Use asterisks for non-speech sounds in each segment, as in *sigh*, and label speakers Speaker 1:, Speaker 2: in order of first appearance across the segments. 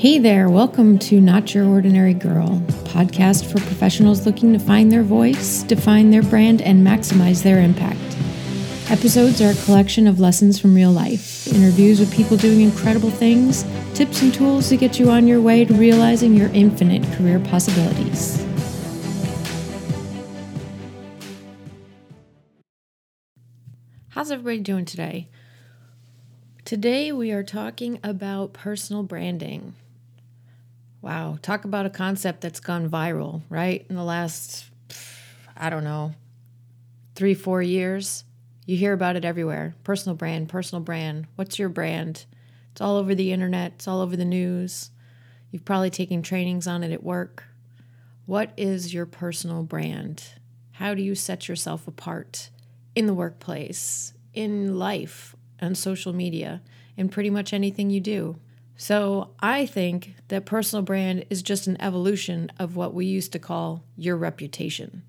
Speaker 1: Hey there, welcome to Not Your Ordinary Girl, podcast for professionals looking to find their voice, define their brand, and maximize their impact. Episodes are a collection of lessons from real life, interviews with people doing incredible things, tips and tools to get you on your way to realizing your infinite career possibilities. How's everybody doing today? Today we are talking about personal branding. Wow, talk about a concept that's gone viral, right? In the last, I don't know, three, four years. You hear about it everywhere. Personal brand, personal brand. What's your brand? It's all over the internet, it's all over the news. You've probably taken trainings on it at work. What is your personal brand? How do you set yourself apart in the workplace, in life, on social media, in pretty much anything you do? So I think that personal brand is just an evolution of what we used to call your reputation.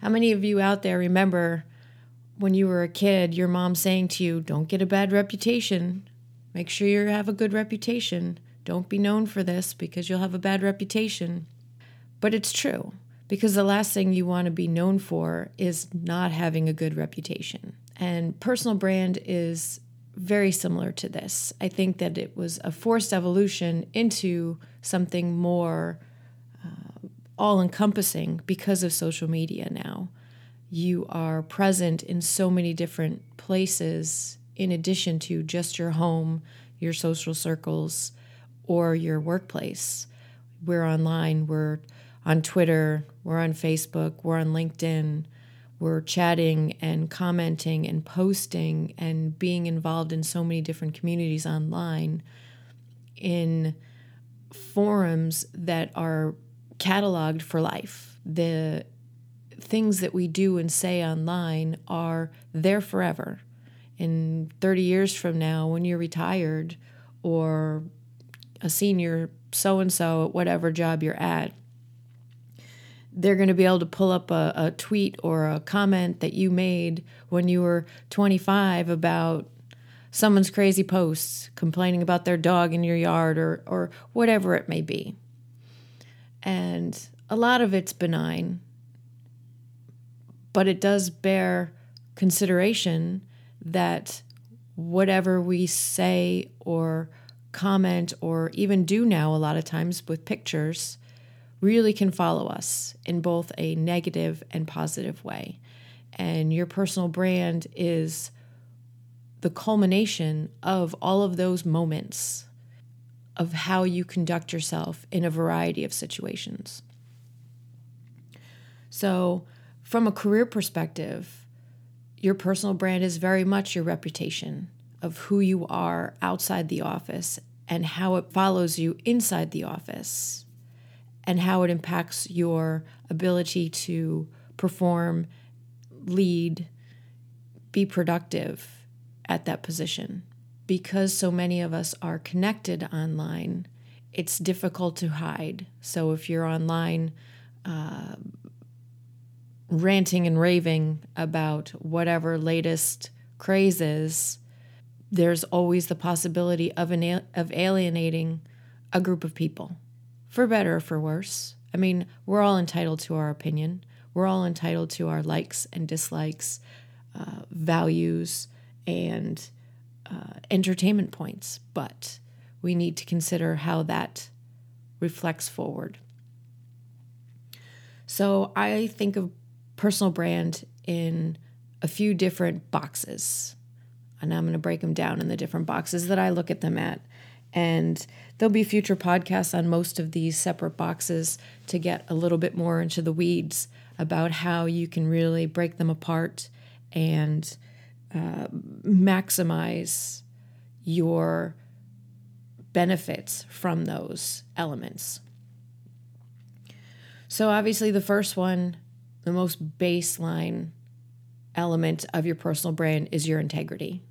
Speaker 1: How many of you out there remember when you were a kid, your mom saying to you, Don't get a bad reputation. Make sure you have a good reputation. Don't be known for this because you'll have a bad reputation. But it's true because the last thing you want to be known for is not having a good reputation. And personal brand is very similar to this. I think that it was a forced evolution into something more uh, all encompassing because of social media now. You are present in so many different places in addition to just your home, your social circles, or your workplace. We're online, we're on Twitter, we're on Facebook, we're on LinkedIn we're chatting and commenting and posting and being involved in so many different communities online in forums that are cataloged for life. The things that we do and say online are there forever. In 30 years from now, when you're retired or a senior so and so at whatever job you're at, they're going to be able to pull up a, a tweet or a comment that you made when you were 25 about someone's crazy posts complaining about their dog in your yard or or whatever it may be. And a lot of it's benign, but it does bear consideration that whatever we say or comment or even do now a lot of times with pictures really can follow us in both a negative and positive way. And your personal brand is the culmination of all of those moments of how you conduct yourself in a variety of situations. So, from a career perspective, your personal brand is very much your reputation of who you are outside the office and how it follows you inside the office and how it impacts your ability to perform, lead, be productive at that position. Because so many of us are connected online, it's difficult to hide. So if you're online, uh, ranting and raving about whatever latest craze is, there's always the possibility of an, of alienating a group of people for better or for worse. I mean, we're all entitled to our opinion. We're all entitled to our likes and dislikes, uh, values, and uh, entertainment points. But we need to consider how that reflects forward. So I think of personal brand in a few different boxes. And I'm going to break them down in the different boxes that I look at them at. And there'll be future podcasts on most of these separate boxes to get a little bit more into the weeds about how you can really break them apart and uh, maximize your benefits from those elements. So, obviously, the first one, the most baseline element of your personal brand is your integrity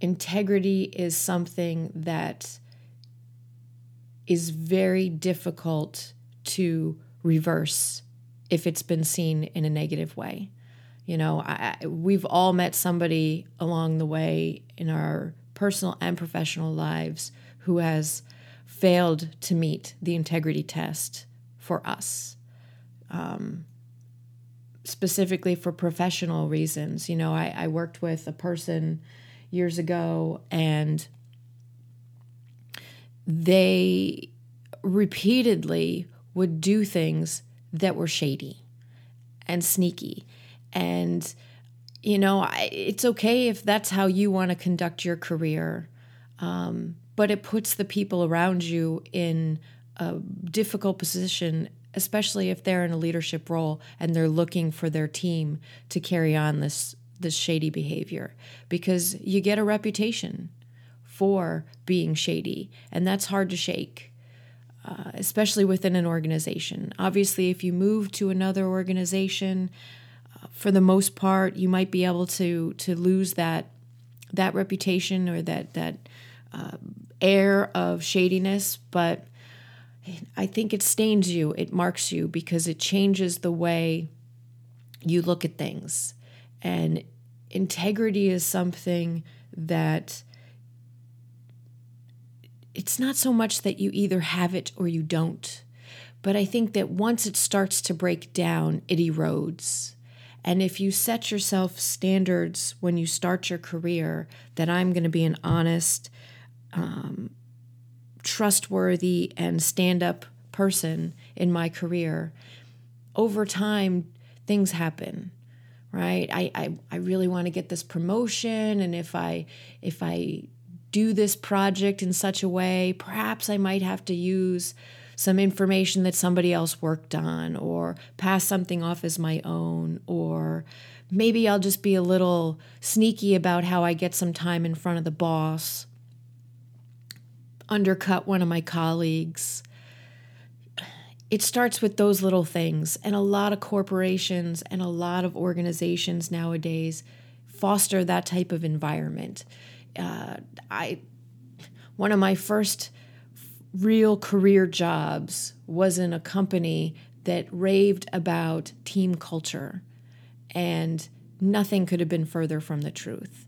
Speaker 1: integrity is something that is very difficult to reverse if it's been seen in a negative way. You know, I, we've all met somebody along the way in our personal and professional lives who has failed to meet the integrity test for us. Um, specifically for professional reasons. You know, I, I worked with a person years ago and they repeatedly would do things that were shady and sneaky. And, you know, it's okay if that's how you want to conduct your career, um, but it puts the people around you in a difficult position especially if they're in a leadership role and they're looking for their team to carry on this this shady behavior because you get a reputation for being shady and that's hard to shake uh, especially within an organization obviously if you move to another organization uh, for the most part you might be able to to lose that that reputation or that that uh, air of shadiness but I think it stains you, it marks you because it changes the way you look at things. And integrity is something that it's not so much that you either have it or you don't. But I think that once it starts to break down, it erodes. And if you set yourself standards when you start your career that I'm going to be an honest, um, trustworthy and stand up person in my career, over time, things happen right I, I i really want to get this promotion and if i if i do this project in such a way perhaps i might have to use some information that somebody else worked on or pass something off as my own or maybe i'll just be a little sneaky about how i get some time in front of the boss undercut one of my colleagues. It starts with those little things. And a lot of corporations and a lot of organizations nowadays foster that type of environment. Uh, I, one of my first real career jobs was in a company that raved about team culture, and nothing could have been further from the truth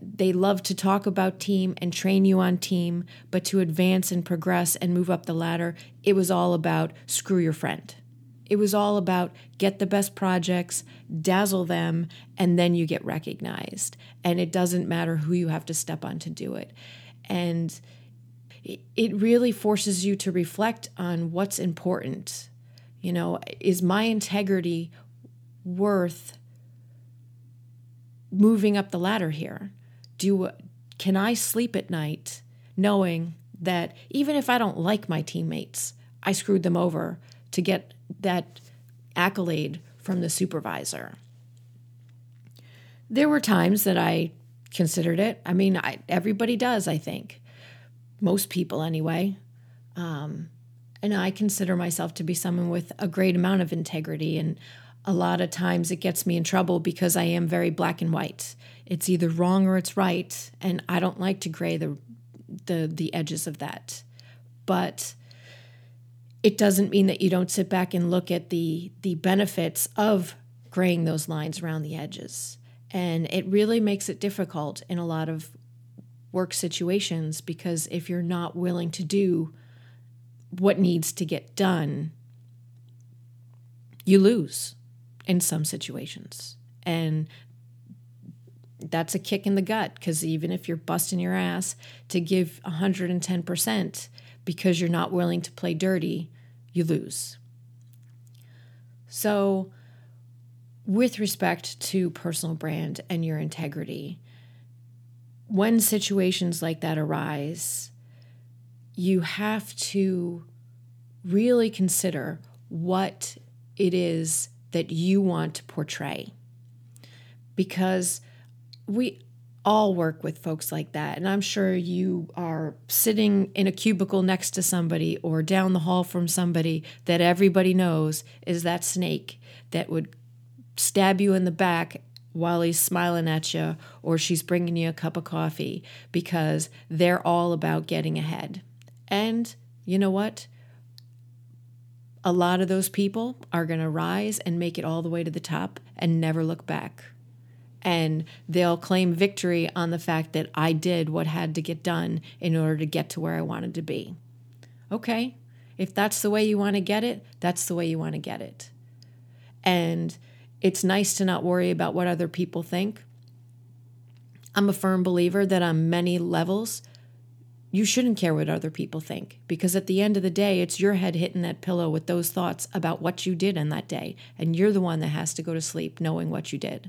Speaker 1: they love to talk about team and train you on team, but to advance and progress and move up the ladder, it was all about screw your friend. It was all about get the best projects, dazzle them, and then you get recognized. And it doesn't matter who you have to step on to do it. And it really forces you to reflect on what's important. You know, is my integrity worth moving up the ladder here? Do can I sleep at night knowing that even if I don't like my teammates, I screwed them over to get that accolade from the supervisor? There were times that I considered it. I mean, I, everybody does, I think. Most people, anyway. Um, and I consider myself to be someone with a great amount of integrity and a lot of times it gets me in trouble because I am very black and white. It's either wrong or it's right, and I don't like to gray the the the edges of that. But it doesn't mean that you don't sit back and look at the the benefits of graying those lines around the edges. And it really makes it difficult in a lot of work situations because if you're not willing to do what needs to get done, you lose in some situations. And that's a kick in the gut because even if you're busting your ass to give 110% because you're not willing to play dirty, you lose. So, with respect to personal brand and your integrity, when situations like that arise, you have to really consider what it is that you want to portray. Because we all work with folks like that. And I'm sure you are sitting in a cubicle next to somebody or down the hall from somebody that everybody knows is that snake that would stab you in the back while he's smiling at you or she's bringing you a cup of coffee because they're all about getting ahead. And you know what? A lot of those people are going to rise and make it all the way to the top and never look back. and they'll claim victory on the fact that I did what had to get done in order to get to where I wanted to be. Okay, if that's the way you want to get it, that's the way you want to get it. And it's nice to not worry about what other people think. I'm a firm believer that on many levels, you shouldn't care what other people think because at the end of the day, it's your head hitting that pillow with those thoughts about what you did in that day. And you're the one that has to go to sleep knowing what you did.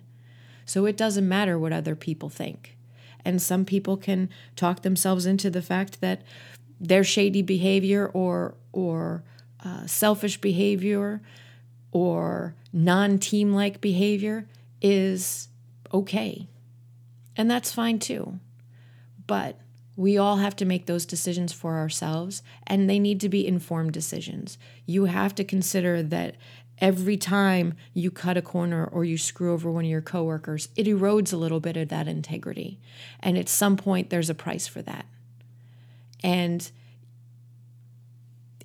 Speaker 1: So it doesn't matter what other people think. And some people can talk themselves into the fact that their shady behavior or, or uh, selfish behavior or non team like behavior is okay. And that's fine too. But we all have to make those decisions for ourselves, and they need to be informed decisions. You have to consider that every time you cut a corner or you screw over one of your coworkers, it erodes a little bit of that integrity. And at some point, there's a price for that. And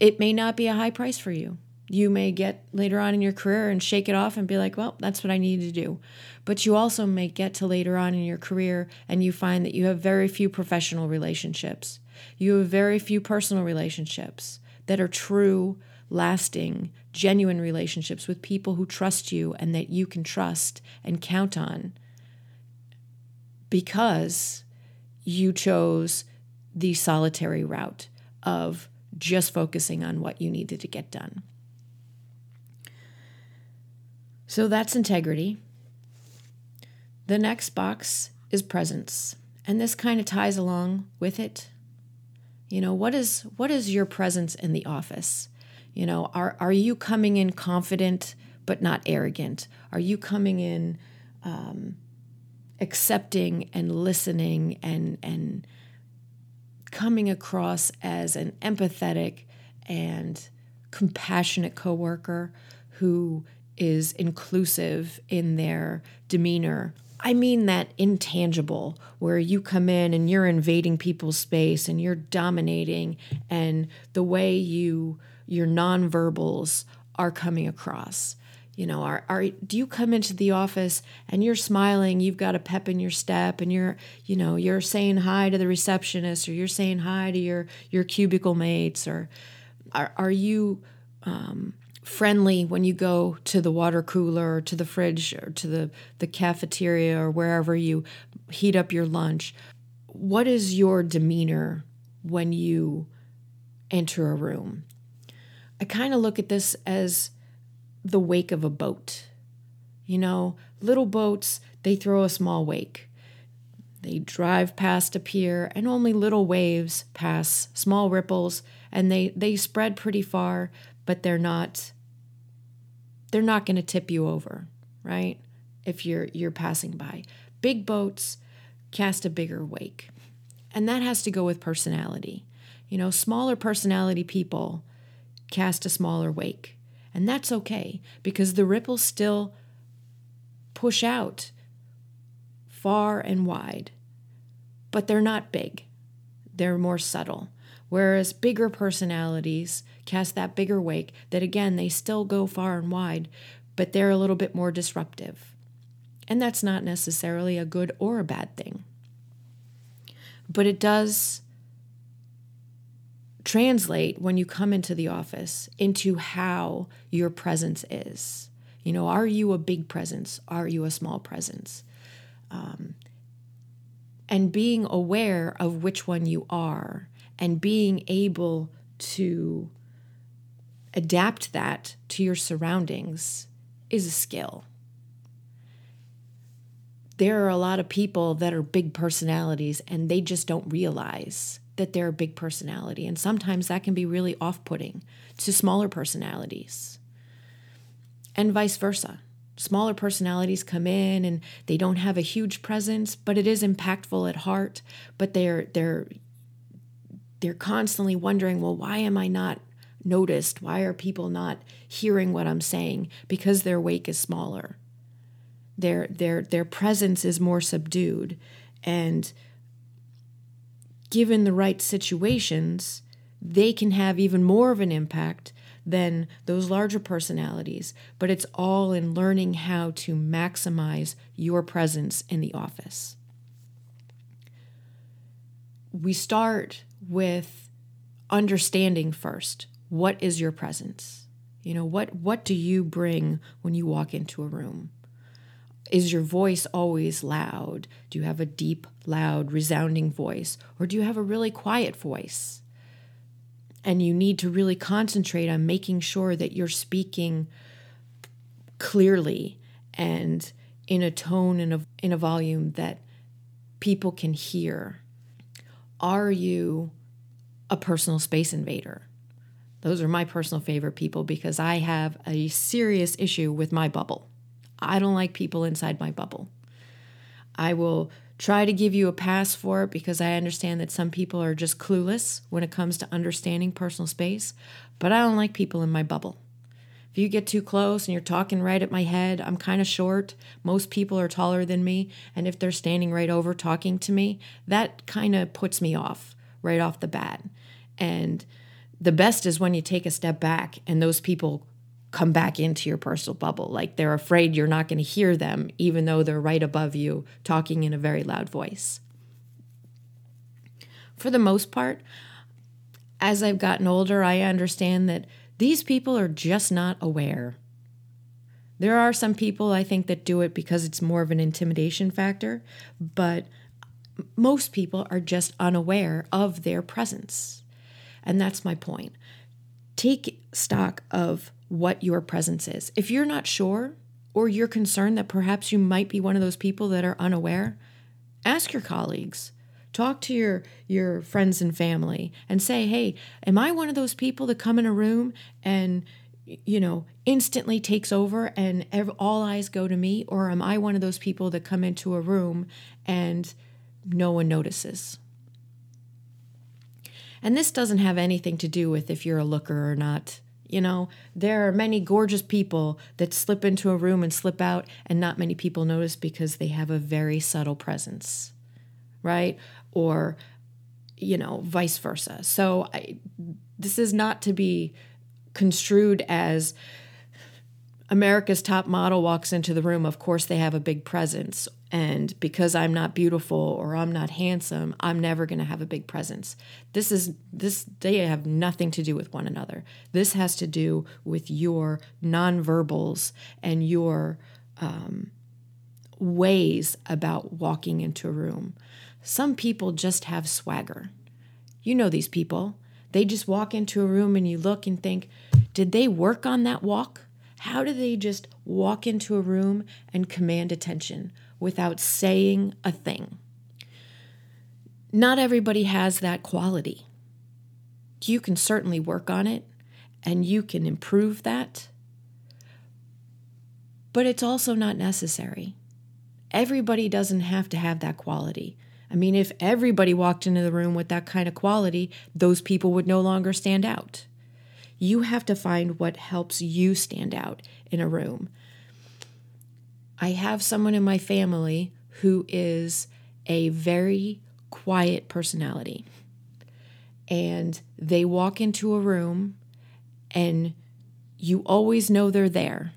Speaker 1: it may not be a high price for you. You may get later on in your career and shake it off and be like, well, that's what I need to do. But you also may get to later on in your career and you find that you have very few professional relationships. You have very few personal relationships that are true, lasting, genuine relationships with people who trust you and that you can trust and count on because you chose the solitary route of just focusing on what you needed to get done. So that's integrity. The next box is presence. And this kind of ties along with it. You know, what is what is your presence in the office? You know, are are you coming in confident but not arrogant? Are you coming in um, accepting and listening and and coming across as an empathetic and compassionate coworker who is inclusive in their demeanor. I mean that intangible, where you come in and you're invading people's space and you're dominating, and the way you your nonverbals are coming across. You know, are, are do you come into the office and you're smiling, you've got a pep in your step, and you're, you know, you're saying hi to the receptionist or you're saying hi to your your cubicle mates, or are are you um, friendly when you go to the water cooler or to the fridge or to the, the cafeteria or wherever you heat up your lunch. What is your demeanor when you enter a room? I kind of look at this as the wake of a boat. You know, little boats, they throw a small wake. They drive past a pier, and only little waves pass, small ripples, and they, they spread pretty far, but they're not they're not going to tip you over, right? If you're you're passing by. Big boats cast a bigger wake. And that has to go with personality. You know, smaller personality people cast a smaller wake. And that's okay because the ripples still push out far and wide. But they're not big. They're more subtle. Whereas bigger personalities cast that bigger wake that again, they still go far and wide, but they're a little bit more disruptive. And that's not necessarily a good or a bad thing. But it does translate when you come into the office into how your presence is. You know, are you a big presence? Are you a small presence? Um, and being aware of which one you are and being able to adapt that to your surroundings is a skill. There are a lot of people that are big personalities and they just don't realize that they're a big personality. And sometimes that can be really off putting to smaller personalities. And vice versa. Smaller personalities come in and they don't have a huge presence, but it is impactful at heart, but they're they're they're constantly wondering, well, why am I not noticed? Why are people not hearing what I'm saying? Because their wake is smaller. Their their their presence is more subdued and given the right situations, they can have even more of an impact than those larger personalities, but it's all in learning how to maximize your presence in the office. We start with understanding first what is your presence? You know, what what do you bring when you walk into a room? Is your voice always loud? Do you have a deep, loud, resounding voice? Or do you have a really quiet voice? And you need to really concentrate on making sure that you're speaking clearly and in a tone and a, in a volume that people can hear. Are you a personal space invader? Those are my personal favorite people because I have a serious issue with my bubble. I don't like people inside my bubble. I will try to give you a pass for it because I understand that some people are just clueless when it comes to understanding personal space, but I don't like people in my bubble. If you get too close and you're talking right at my head, I'm kind of short. Most people are taller than me. And if they're standing right over talking to me, that kind of puts me off right off the bat. And the best is when you take a step back and those people come back into your personal bubble. Like they're afraid you're not going to hear them, even though they're right above you talking in a very loud voice. For the most part, as I've gotten older, I understand that these people are just not aware. There are some people I think that do it because it's more of an intimidation factor, but most people are just unaware of their presence. And that's my point. Take stock of what your presence is. If you're not sure or you're concerned that perhaps you might be one of those people that are unaware, ask your colleagues. Talk to your your friends and family and say, "Hey, am I one of those people that come in a room and you know, instantly takes over and ev- all eyes go to me or am I one of those people that come into a room and no one notices?" And this doesn't have anything to do with if you're a looker or not. You know, there are many gorgeous people that slip into a room and slip out, and not many people notice because they have a very subtle presence, right? Or, you know, vice versa. So, I, this is not to be construed as America's top model walks into the room. Of course, they have a big presence, and because I'm not beautiful or I'm not handsome, I'm never going to have a big presence. This is this they have nothing to do with one another. This has to do with your nonverbals and your um, ways about walking into a room. Some people just have swagger. You know these people. They just walk into a room and you look and think, did they work on that walk? How do they just walk into a room and command attention? Without saying a thing. Not everybody has that quality. You can certainly work on it and you can improve that, but it's also not necessary. Everybody doesn't have to have that quality. I mean, if everybody walked into the room with that kind of quality, those people would no longer stand out. You have to find what helps you stand out in a room. I have someone in my family who is a very quiet personality. And they walk into a room and you always know they're there.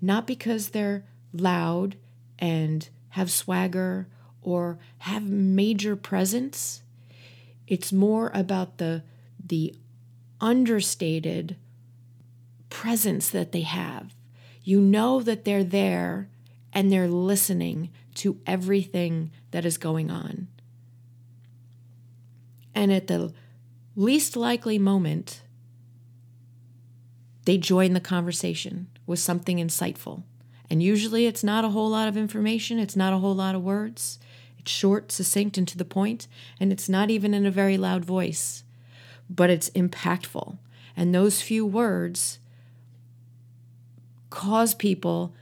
Speaker 1: Not because they're loud and have swagger or have major presence. It's more about the the understated presence that they have you know that they're there and they're listening to everything that is going on. And at the least likely moment, they join the conversation with something insightful. And usually it's not a whole lot of information, it's not a whole lot of words. It's short, succinct, and to the point, and it's not even in a very loud voice, but it's impactful. And those few words cause people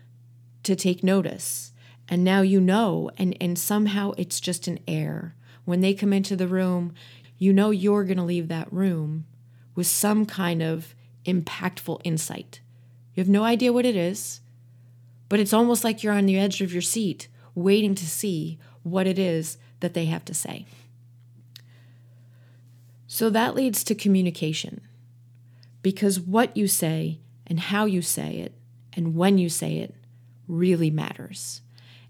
Speaker 1: to take notice. And now you know, and, and somehow it's just an air. When they come into the room, you know you're going to leave that room with some kind of impactful insight. You have no idea what it is, but it's almost like you're on the edge of your seat waiting to see what it is that they have to say. So that leads to communication. because what you say and how you say it and when you say it really matters.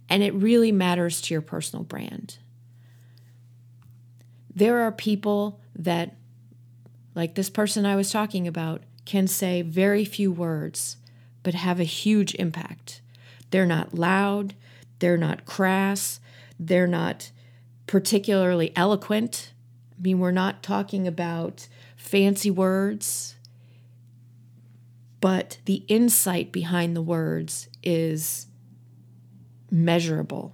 Speaker 1: And it really matters to your personal brand. There are people that, like this person I was talking about, can say very few words but have a huge impact. They're not loud, they're not crass, they're not particularly eloquent. I mean, we're not talking about fancy words, but the insight behind the words is measurable.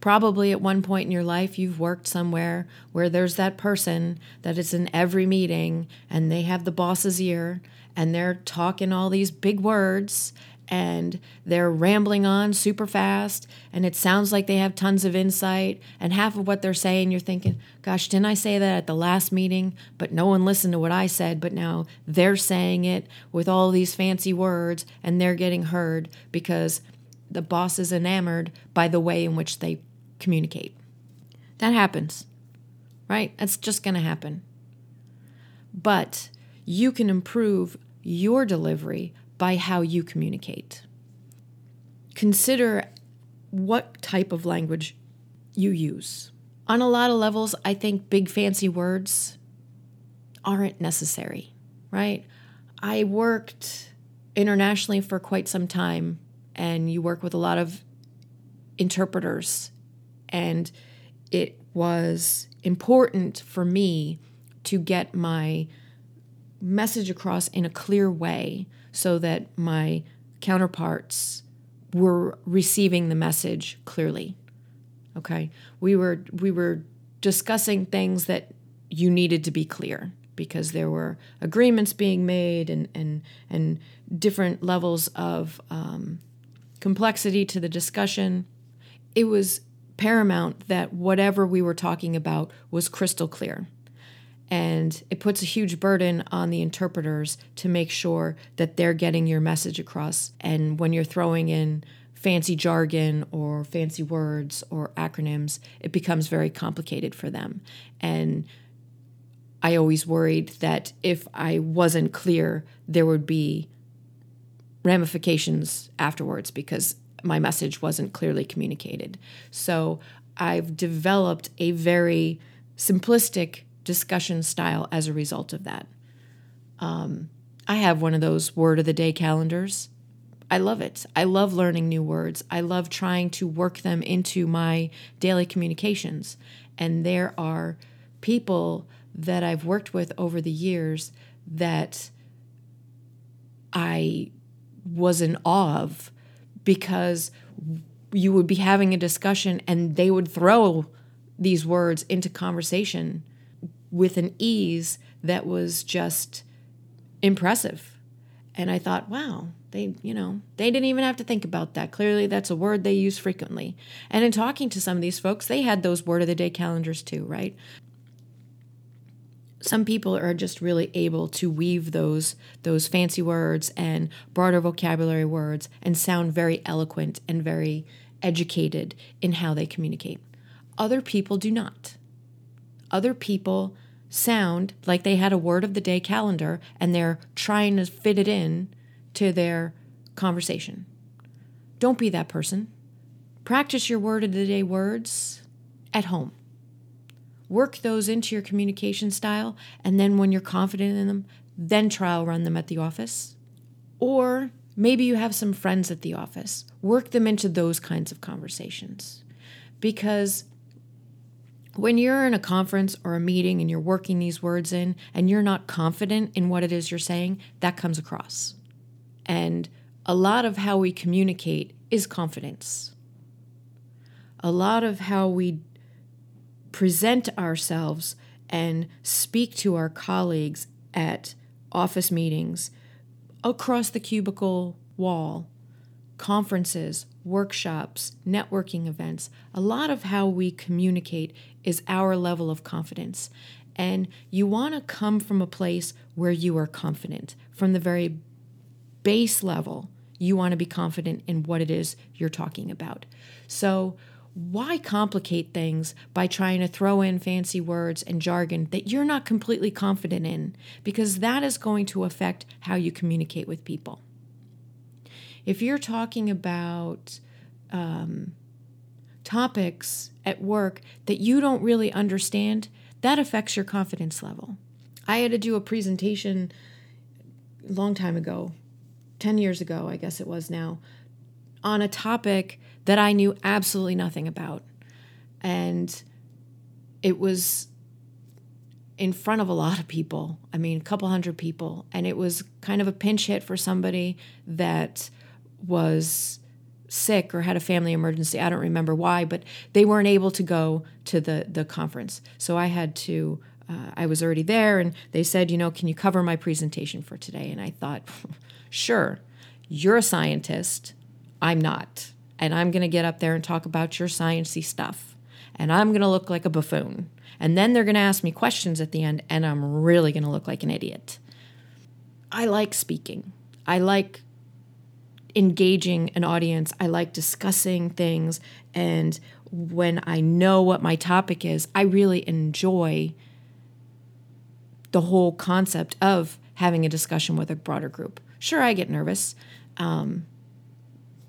Speaker 1: Probably at one point in your life, you've worked somewhere where there's that person that is in every meeting and they have the boss's ear and they're talking all these big words and they're rambling on super fast and it sounds like they have tons of insight and half of what they're saying you're thinking gosh didn't i say that at the last meeting? But no one listened to what i said but now they're saying it with all these fancy words and they're getting heard because the boss is enamored by the way in which they communicate. That happens right? That's just going to happen. But you can improve your delivery by how you communicate. Consider what type of language you use. On a lot of levels, I think big fancy words aren't necessary, right? I worked internationally for quite some time, and you work with a lot of interpreters, and it was important for me to get my message across in a clear way so that my counterparts were receiving the message clearly. Okay? We were we were discussing things that you needed to be clear because there were agreements being made and and and different levels of um, complexity to the discussion. It was paramount that whatever we were talking about was crystal clear. And it puts a huge burden on the interpreters to make sure that they're getting your message across. And when you're throwing in fancy jargon or fancy words or acronyms, it becomes very complicated for them. And I always worried that if I wasn't clear, there would be ramifications afterwards because my message wasn't clearly communicated. So I've developed a very simplistic discussion style as a result of that. Um, I have one of those word of the day calendars. I love it. I love learning new words. I love trying to work them into my daily communications. And there are people that I've worked with over the years that I was in awe of because you would be having a discussion and they would throw these words into conversation with an ease that was just impressive. And I thought, wow, they, you know, they didn't even have to think about that. Clearly, that's a word they use frequently. And in talking to some of these folks, they had those word of the day calendars too, right? Some people are just really able to weave those those fancy words and broader vocabulary words and sound very eloquent and very educated in how they communicate. Other people do not other people sound like they had a word of the day calendar and they're trying to fit it in to their conversation. Don't be that person. Practice your word of the day words at home. Work those into your communication style, and then when you're confident in them, then trial run them at the office. Or maybe you have some friends at the office. Work them into those kinds of conversations. Because when you're in a conference or a meeting and you're working these words in and you're not confident in what it is you're saying, that comes across. And a lot of how we communicate is confidence. A lot of how we present ourselves and speak to our colleagues at office meetings, across the cubicle wall, conferences, workshops, networking events, a lot of how we communicate is our level of confidence. And you want to come from a place where you are confident. From the very base level, you want to be confident in what it is you're talking about. So, why complicate things by trying to throw in fancy words and jargon that you're not completely confident in? Because that is going to affect how you communicate with people. If you're talking about um, topics at work that you don't really understand, that affects your confidence level. I had to do a presentation a long time ago, 10 years ago, I guess it was now, on a topic that I knew absolutely nothing about. And it was in front of a lot of people. I mean, a couple hundred people. And it was kind of a pinch hit for somebody that was sick or had a family emergency. I don't remember why, but they weren't able to go to the, the conference. So I had to, uh, I was already there, and they said, you know, can you cover my presentation for today? And I thought, *laughs* sure, you're a scientist. I'm not and I'm going to get up there and talk about your sciency stuff. And I'm going to look like a buffoon. And then they're going to ask me questions at the end, and I'm really going to look like an idiot. I like speaking. I like engaging an audience. I like discussing things. And when I know what my topic is, I really enjoy the whole concept of having a discussion with a broader group. Sure, I get nervous. Um,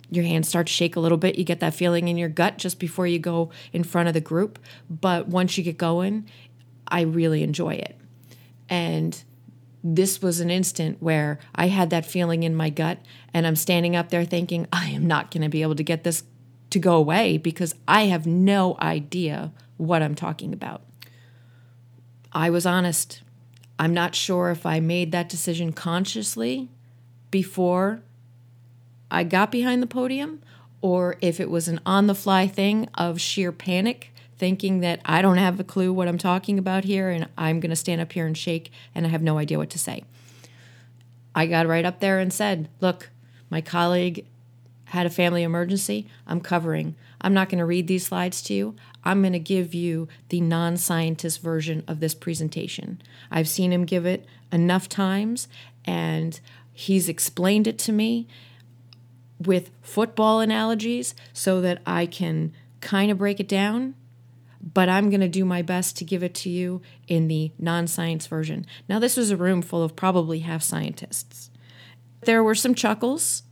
Speaker 1: your hands start to shake a little bit. You get that feeling in your gut just before you go in front of the group. But once you get going, I really enjoy it. And this was an instant where I had that feeling in my gut, and I'm standing up there thinking, I am not going to be able to get this to go away because I have no idea what I'm talking about. I was honest. I'm not sure if I made that decision consciously before I got behind the podium or if it was an on the fly thing of sheer panic, thinking that I don't have a clue what I'm talking about here and I'm going to stand up here and shake and I have no idea what to say. I got right up there and said, Look, my colleague had a family emergency. I'm covering. I'm not going to read these slides to you. I'm going to give you the non scientist version of this presentation. I've seen him give it enough times and he's explained it to me with football analogies so that I can kind of break it down, but I'm going to do my best to give it to you in the non science version. Now, this was a room full of probably half scientists. There were some chuckles,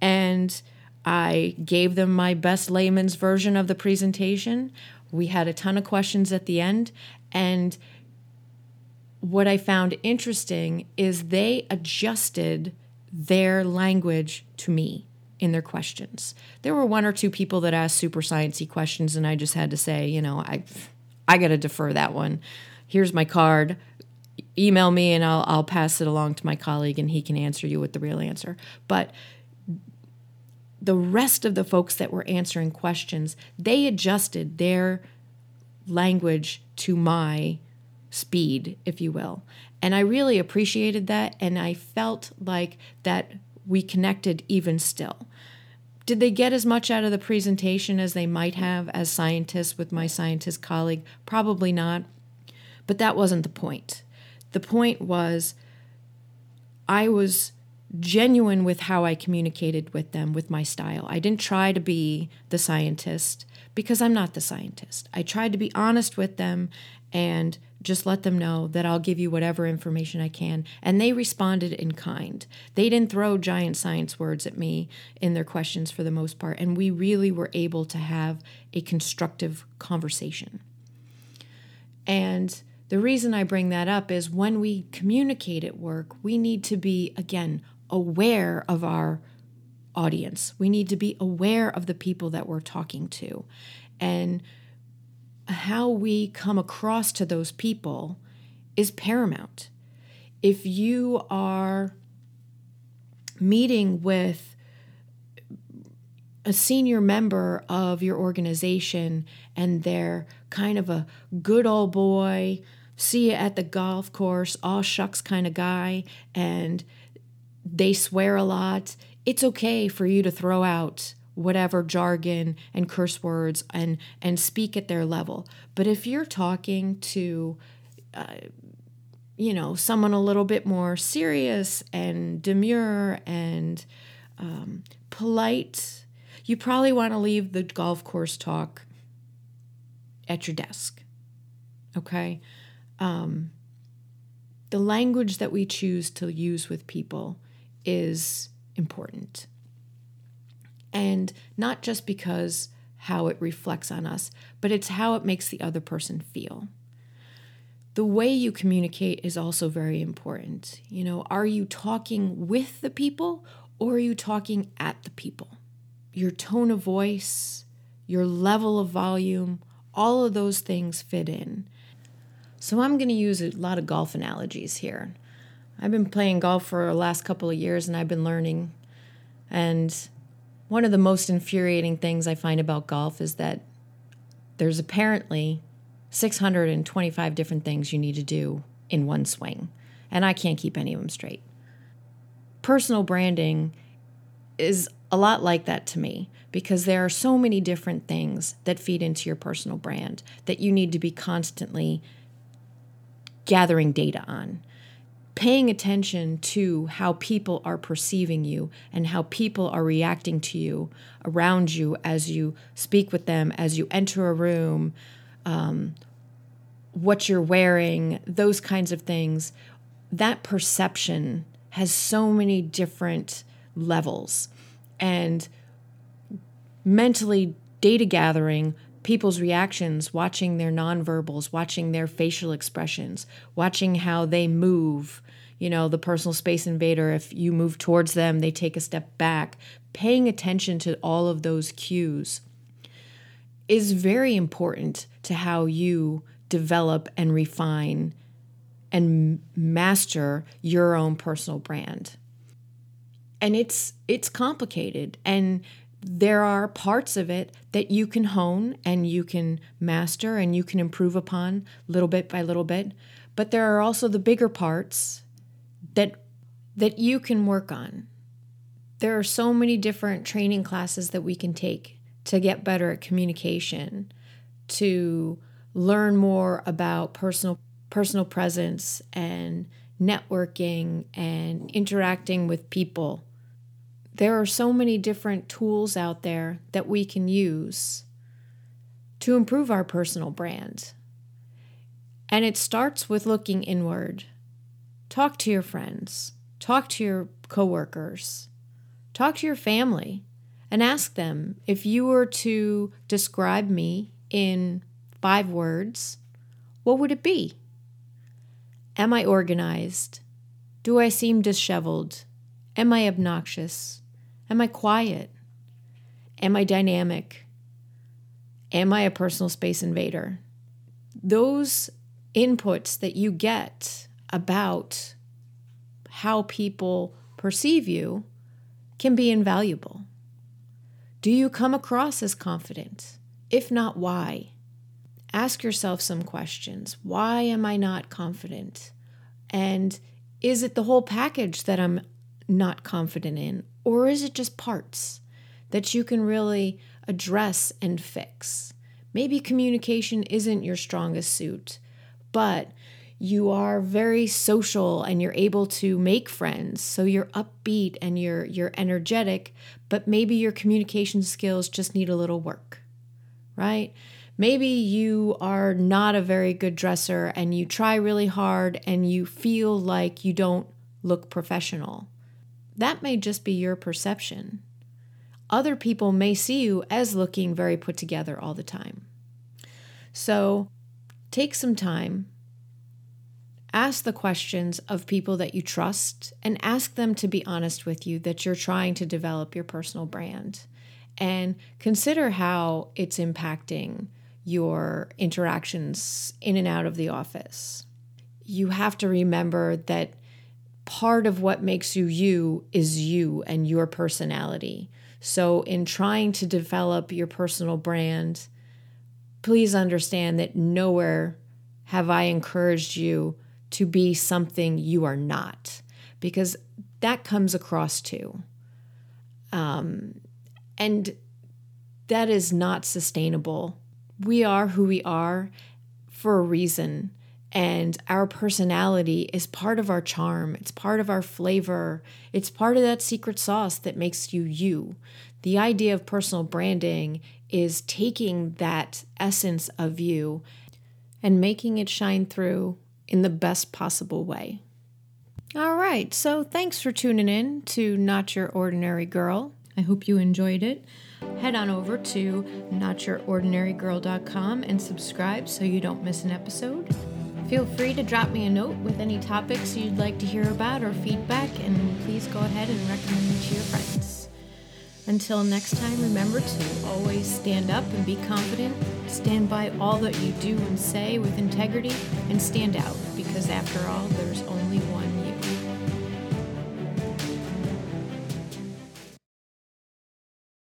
Speaker 1: and I gave them my best layman's version of the presentation. We had a ton of questions at the end, and what I found interesting is they adjusted their language to me in their questions. There were one or two people that asked super sciencey questions, and I just had to say, you know, I I got to defer that one. Here's my card. Email me, and I'll I'll pass it along to my colleague, and he can answer you with the real answer. But the rest of the folks that were answering questions, they adjusted their language to my speed, if you will. And I really appreciated that. And I felt like that we connected even still. Did they get as much out of the presentation as they might have as scientists with my scientist colleague? Probably not. But that wasn't the point. The point was I was genuine with how I communicated with them with my style. I didn't try to be the scientist because I'm not the scientist. I tried to be honest with them and just let them know that I'll give you whatever information I can. And they responded in kind. They didn't throw giant science words at me in their questions for the most part. And we really were able to have a constructive conversation. And the reason I bring that up is when we communicate at work, we need to be, again, aware of our audience. We need to be aware of the people that we're talking to. And how we come across to those people is paramount. If you are meeting with a senior member of your organization and they're kind of a good old boy, see you at the golf course, all shucks kind of guy, and they swear a lot, it's okay for you to throw out whatever jargon and curse words and and speak at their level. But if you're talking to uh, you know someone a little bit more serious and demure and um, polite, you probably want to leave the golf course talk at your desk. Okay? Um, the language that we choose to use with people is important. And not just because how it reflects on us, but it's how it makes the other person feel. The way you communicate is also very important. You know, are you talking with the people or are you talking at the people? Your tone of voice, your level of volume, all of those things fit in. So I'm going to use a lot of golf analogies here. I've been playing golf for the last couple of years and I've been learning. And one of the most infuriating things I find about golf is that there's apparently 625 different things you need to do in one swing, and I can't keep any of them straight. Personal branding is a lot like that to me because there are so many different things that feed into your personal brand that you need to be constantly gathering data on. Paying attention to how people are perceiving you and how people are reacting to you around you as you speak with them, as you enter a room, um, what you're wearing, those kinds of things. That perception has so many different levels. And mentally data gathering people's reactions, watching their nonverbals, watching their facial expressions, watching how they move. You know, the personal space invader, if you move towards them, they take a step back. Paying attention to all of those cues is very important to how you develop and refine and master your own personal brand. And it's it's complicated and there are parts of it that you can hone and you can master and you can improve upon little bit by little bit. But there are also the bigger parts that that you can work on. There are so many different training classes that we can take to get better at communication to learn more about personal personal presence and networking and interacting with people there are so many different tools out there that we can use to improve our personal brand. And it starts with looking inward. Talk to your friends, talk to your coworkers, talk to your family, and ask them if you were to describe me in five words, what would it be? Am I organized? Do I seem disheveled? Am I obnoxious? Am I quiet? Am I dynamic? Am I a personal space invader? Those inputs that you get about how people perceive you can be invaluable. Do you come across as confident? If not, why? Ask yourself some questions. Why am I not confident? And is it the whole package that I'm not confident in? Or is it just parts that you can really address and fix? Maybe communication isn't your strongest suit, but you are very social and you're able to make friends. So you're upbeat and you're you're energetic, but maybe your communication skills just need a little work. Right? Maybe you are not a very good dresser and you try really hard and you feel like you don't look professional. That may just be your perception. Other people may see you as looking very put together all the time. So take some time, ask the questions of people that you trust, and ask them to be honest with you that you're trying to develop your personal brand. And consider how it's impacting your interactions in and out of the office. You have to remember that part of what makes you you is you and your personality. So, in trying to develop your personal brand, please understand that nowhere have I encouraged you to be something you are not, because that comes across too. Um, and that is not sustainable. We are who we are for a reason. And our personality is part of our charm, it's part of our flavor, it's part of that secret sauce that makes you you, The idea of personal branding is taking that essence of you and making it shine through in the best possible way. All right, so thanks for tuning in to Not Your Ordinary Girl. I hope you enjoyed it. Head on over to notyourordinarygirl.com and subscribe so you don't miss an episode. Feel free to drop me a note with any topics you'd like to hear about or feedback, and please go ahead and recommend me to your friends. Until next time, remember to always stand up and be confident, stand by all that you do and say with integrity, and stand out because after all, there's only one.